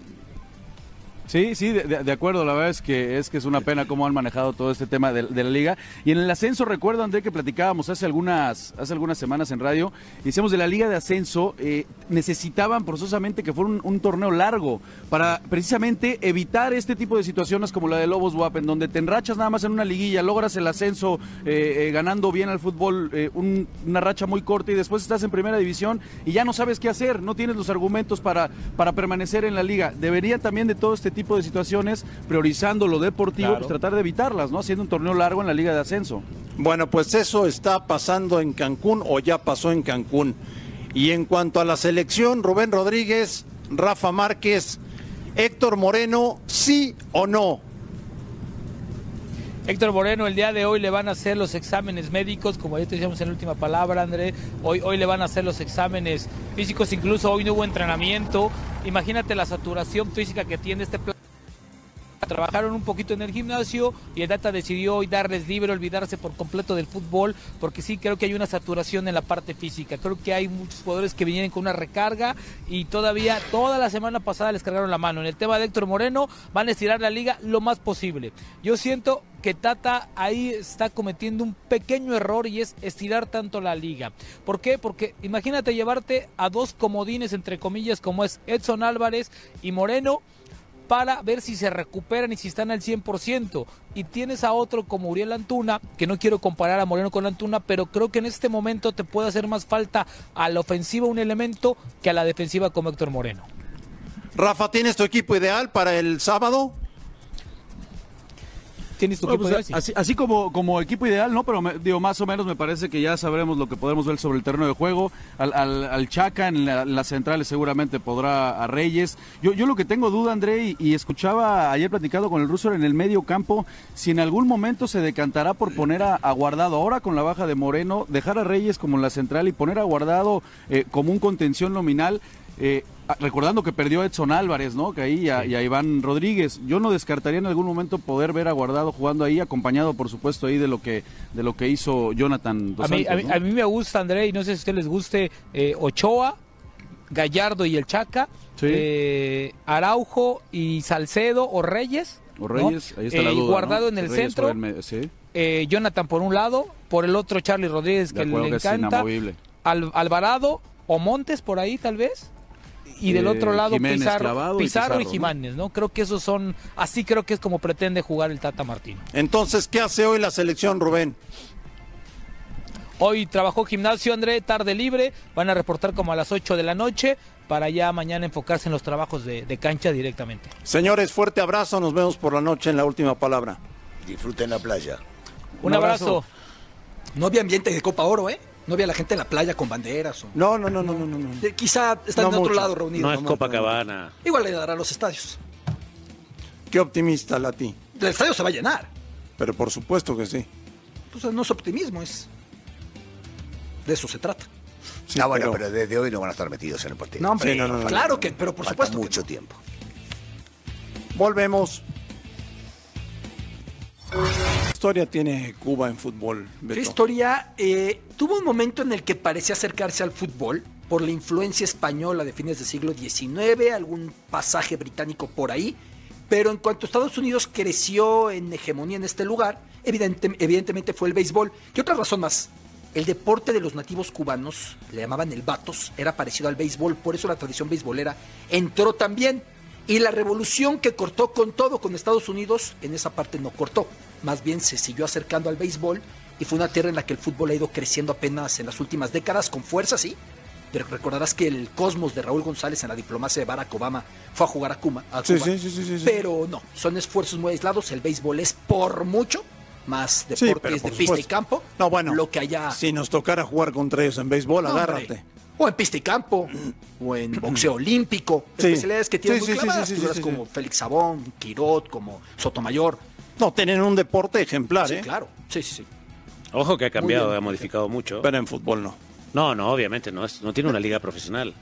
Sí, sí, de, acuerdo. La verdad es que es que es una pena cómo han manejado todo este tema de, la liga. Y en el ascenso, recuerdo, André, que platicábamos hace algunas, hace algunas semanas en radio, decíamos de la liga de ascenso, eh, necesitaban forzosamente que fuera un, un torneo largo para precisamente evitar este tipo de situaciones como la de Lobos WAP, en donde te enrachas nada más en una liguilla, logras el ascenso eh, eh, ganando bien al fútbol, eh, un- una racha muy corta y después estás en primera división y ya no sabes qué hacer, no tienes los argumentos para, para permanecer en la liga. Debería también de todo este tipo tipo de situaciones, priorizando lo deportivo, Claro. pues tratar de evitarlas, ¿no? Haciendo un torneo largo en la Liga de Ascenso. Bueno, pues eso está pasando en Cancún o ya pasó en Cancún. Y en cuanto a la selección, Rubén Rodríguez, Rafa Márquez, Héctor Moreno, sí o no. Héctor Moreno, el día de hoy le van a hacer los exámenes médicos, como ya te decíamos en la última palabra, André. Hoy, hoy le van a hacer los exámenes físicos, incluso hoy no hubo entrenamiento. Imagínate la saturación física que tiene este plan. Trabajaron un poquito en el gimnasio y el Data decidió hoy darles libre, olvidarse por completo del fútbol, porque sí creo que hay una saturación en la parte física. Creo que hay muchos jugadores que vienen con una recarga y todavía toda la semana pasada les cargaron la mano. En el tema de Héctor Moreno van a estirar la liga lo más posible. Yo siento que Tata ahí está cometiendo un pequeño error y es estirar tanto la liga. ¿Por qué? Porque imagínate llevarte a dos comodines, entre comillas, como es Edson Álvarez y Moreno, para ver si se recuperan y si están al 100%. Y tienes a otro como Uriel Antuna, que no quiero comparar a Moreno con Antuna, pero creo que en este momento te puede hacer más falta a la ofensiva un elemento que a la defensiva como Héctor Moreno. Rafa, ¿tienes tu equipo ideal para el sábado? ¿Tienes tu Bueno, equipo pues, ideal? así, Sí. así como, como equipo ideal, ¿no? Pero me- digo, más o menos me parece que ya sabremos lo que podemos ver sobre el terreno de juego. Al, al- al Chaca en, la- en las centrales seguramente podrá a Reyes. Yo, yo lo que tengo duda, André, y, y escuchaba ayer platicado con el ruso en el medio campo, si en algún momento se decantará por poner a, a Guardado ahora con la baja de Moreno, dejar a Reyes como en la central y poner a Guardado eh, como un contención nominal. eh, recordando que perdió a Edson Álvarez, ¿no? Que ahí y a, y a Iván Rodríguez. Yo no descartaría en algún momento poder ver a Guardado jugando ahí, acompañado, por supuesto, ahí de lo que de lo que hizo Jonathan Dos A mí, Santos, a, mí, ¿no? a mí me gusta, André, y no sé si a ustedes les guste eh, Ochoa, Gallardo y el Chaca, Sí. eh, Araujo y Salcedo o Reyes. O ¿no? Reyes, ahí está la Eh, duda, Guardado ¿no? en el Reyes centro, el sí. eh, Jonathan por un lado, por el otro Charlie Rodríguez que le encanta. Al- Alvarado o Montes por ahí tal vez. Y del Eh, otro lado Jiménez Pizarro, y Pizarro y. Jiménez, ¿no? Creo que esos son, así creo que es como pretende jugar el Tata Martino. Entonces, ¿qué hace hoy la selección, Rubén? Hoy trabajó gimnasio, André, tarde libre. Van a reportar como a las 8 de la noche para ya mañana enfocarse en los trabajos de, de cancha directamente. Señores, fuerte abrazo. Nos vemos por la noche en la última palabra. Disfruten la playa. Un, abrazo. No había ambiente de Copa Oro, ¿eh? No había la gente en la playa con banderas. O... No, no, no, no, no, no. no. Eh, Quizá están No en otro mucho. lado reunidos. No es Copacabana. Igual le dará a los estadios. Qué optimista, Lati. El estadio se va a llenar. Pero por supuesto que sí. Pues no es optimismo, es. De eso se trata. ah, bueno, pero... desde hoy no van a estar metidos en el partido. No, hombre, Sí, no, no, no, claro no. que, pero por Falta supuesto. que mucho no. tiempo. Volvemos. ¿Qué historia tiene Cuba en fútbol, Beto? ¿Qué historia? Eh, tuvo un momento en el que parecía acercarse al fútbol por la influencia española de fines del siglo XIX, algún pasaje británico por ahí, pero en cuanto Estados Unidos creció en hegemonía en este lugar, evidente- evidentemente fue el béisbol. Y otra razón más, el deporte de los nativos cubanos, le llamaban el batos, era parecido al béisbol, por eso la tradición beisbolera entró también. Y la revolución que cortó con todo con Estados Unidos, en esa parte no cortó. Más bien se siguió acercando al béisbol y fue una tierra en la que el fútbol ha ido creciendo apenas en las últimas décadas con fuerza, sí. Pero recordarás que el cosmos de Raúl González en la diplomacia de Barack Obama fue a jugar a Cuba. a Sí, Cuba. sí, sí, sí. Pero no, son esfuerzos muy aislados. El béisbol es por mucho más deportes de pista y campo. No, bueno. Lo que haya. Si nos tocara jugar contra ellos en béisbol, No, agárrate. hombre. O en pista y campo, o en boxeo olímpico. Sí. Especialidades que tienen Sí, muy clavadas. sí, sí, figuras sí, sí. como Félix Sabón, Quirot, como Sotomayor. No, tienen un deporte ejemplar, Sí, ¿eh? claro. Sí, sí, sí. Ojo que ha cambiado, bien. ha modificado mucho. Pero en fútbol no. No, no, obviamente, no, es, no tiene una liga profesional.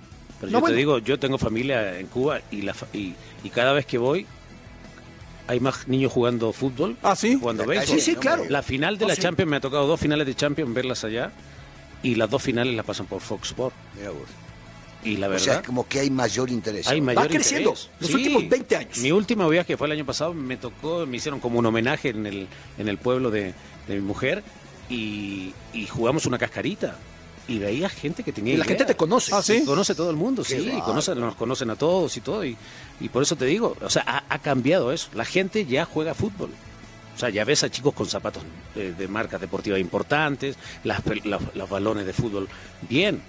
Pero No, yo bueno. te digo, yo tengo familia en Cuba y, la, fa- y, y cada vez que voy hay más niños jugando fútbol, Ah, sí. jugando calle, béisbol. Sí, sí, claro. La final de Oh, la sí. Champions, me ha tocado dos finales de Champions verlas allá y las dos finales las pasan por Fox Sport. Mirá vos. Y la O verdad, sea, es como que hay mayor interés. hay mayor creciendo. interés. Los últimos 20 años. Mi último viaje fue el año pasado, me tocó, me hicieron como un homenaje en el, en el pueblo de, de mi mujer y, y jugamos una cascarita. Y veía gente que tenía Y la idea. gente te conoce. Ah, sí. Conoce todo el mundo, Qué sí, conocen, nos conocen a todos y todo. Y, y por eso te digo, o sea, ha, ha cambiado eso. La gente ya juega fútbol. O sea, ya ves a chicos con zapatos eh, de marcas deportivas importantes, las, los balones de fútbol. Bien.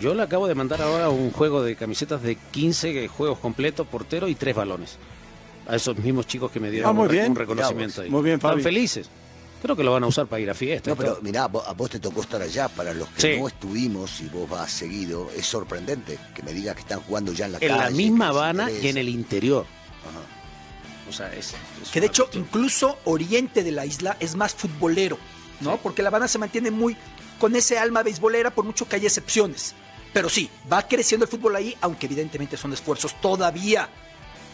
Yo le acabo de mandar ahora un juego de camisetas de 15 juegos completos, portero y tres balones. a esos mismos chicos que me dieron Ah, muy un, re- bien. un reconocimiento ahí. Muy bien, Están Fabi. felices. Creo que lo van a usar para ir a fiesta. No, pero mirá, vos- a vos te tocó estar allá. Para los que Sí. no estuvimos y vos vas seguido, es sorprendente que me digas que están jugando ya en la en calle. la misma Habana y en el interior. O sea, es, es Que de hecho, cuestión. incluso oriente de la isla es más futbolero, ¿no? Porque La Habana se mantiene muy con ese alma beisbolera, por mucho que haya excepciones. Pero sí, va creciendo el fútbol ahí, aunque evidentemente son esfuerzos todavía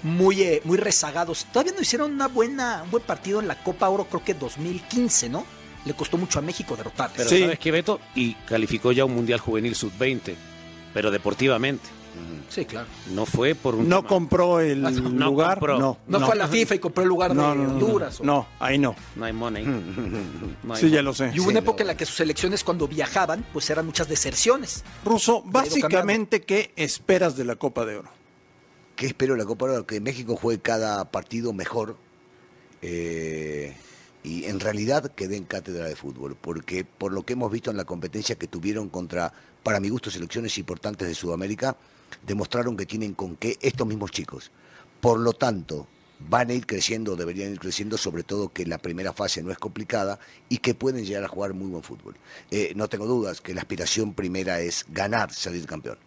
muy, eh, muy rezagados. Todavía no hicieron una buena, un buen partido en la Copa Oro, creo que 2015, ¿no? Le costó mucho a México derrotarles. Pero ¿sabes qué, Beto? Y calificó ya un Mundial Juvenil Sub-20, pero deportivamente. Sí, claro. No fue por un No tema- compró el Ah, no lugar. compró. No, No, fue a la FIFA y compró el lugar No, de no, no, Honduras. o- No, ahí no. No hay money. No hay Sí, ya lo sé. Y hubo una época en la que sus elecciones cuando viajaban, pues eran muchas deserciones. Ruso, básicamente, ¿qué esperas de la Copa de Oro? ¿Qué espero de la Copa Oro? Que México juegue cada partido mejor eh, y en realidad que den cátedra de fútbol, porque por lo que hemos visto en la competencia que tuvieron contra, para mi gusto, selecciones importantes de Sudamérica, demostraron que tienen con qué estos mismos chicos. Por lo tanto, van a ir creciendo, deberían ir creciendo, sobre todo que la primera fase no es complicada y que pueden llegar a jugar muy buen fútbol. Eh, no tengo dudas que la aspiración primera es ganar, salir campeón.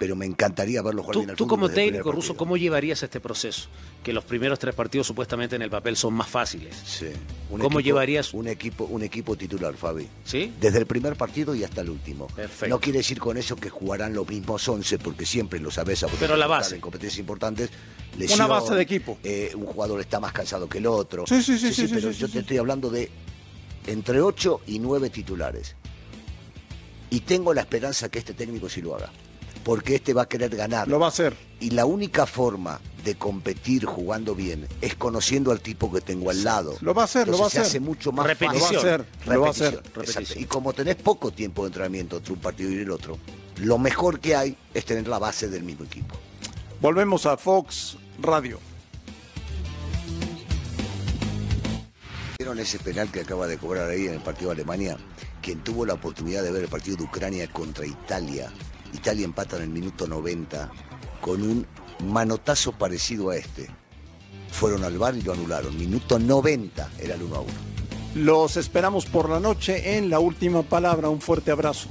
Pero me encantaría verlo jugar Tú, bien al tú fútbol como técnico ruso. ¿cómo llevarías este proceso? Que los primeros tres partidos supuestamente en el papel son más fáciles. Sí. Un ¿Cómo equipo- llevarías? un equipo, un equipo titular, Fabi? ¿Sí? Desde el primer partido y hasta el último. Perfecto. No quiere decir con eso que jugarán los mismos 11, porque siempre lo sabes. Pero la base. En competencias importantes. Una lesión, base de equipo. eh, un jugador está más cansado que el otro. Sí, sí, sí, sí, sí, pero sí, yo sí, te sí. estoy hablando de entre 8 y 9 titulares. Y tengo la esperanza que este técnico sí lo haga. Porque este va a querer ganar. Lo va a hacer. Y la única forma de competir jugando bien es conociendo al tipo que tengo al lado. Lo va a hacer, lo va a Entonces se hacer. hace mucho más Repetición. fácil. Lo va a hacer, lo va a hacer. Repetición. Y como tenés poco tiempo de entrenamiento entre un partido y el otro, lo mejor que hay es tener la base del mismo equipo. Volvemos a Fox Radio. ¿Vieron ese penal que acaba de cobrar ahí en el partido de Alemania? Quien tuvo la oportunidad de ver el partido de Ucrania contra Italia. Italia empata en el minuto 90 con un manotazo parecido a este. Fueron al bar y lo anularon. Minuto 90 era el 1 a 1. Los esperamos por la noche en la última palabra. Un fuerte abrazo.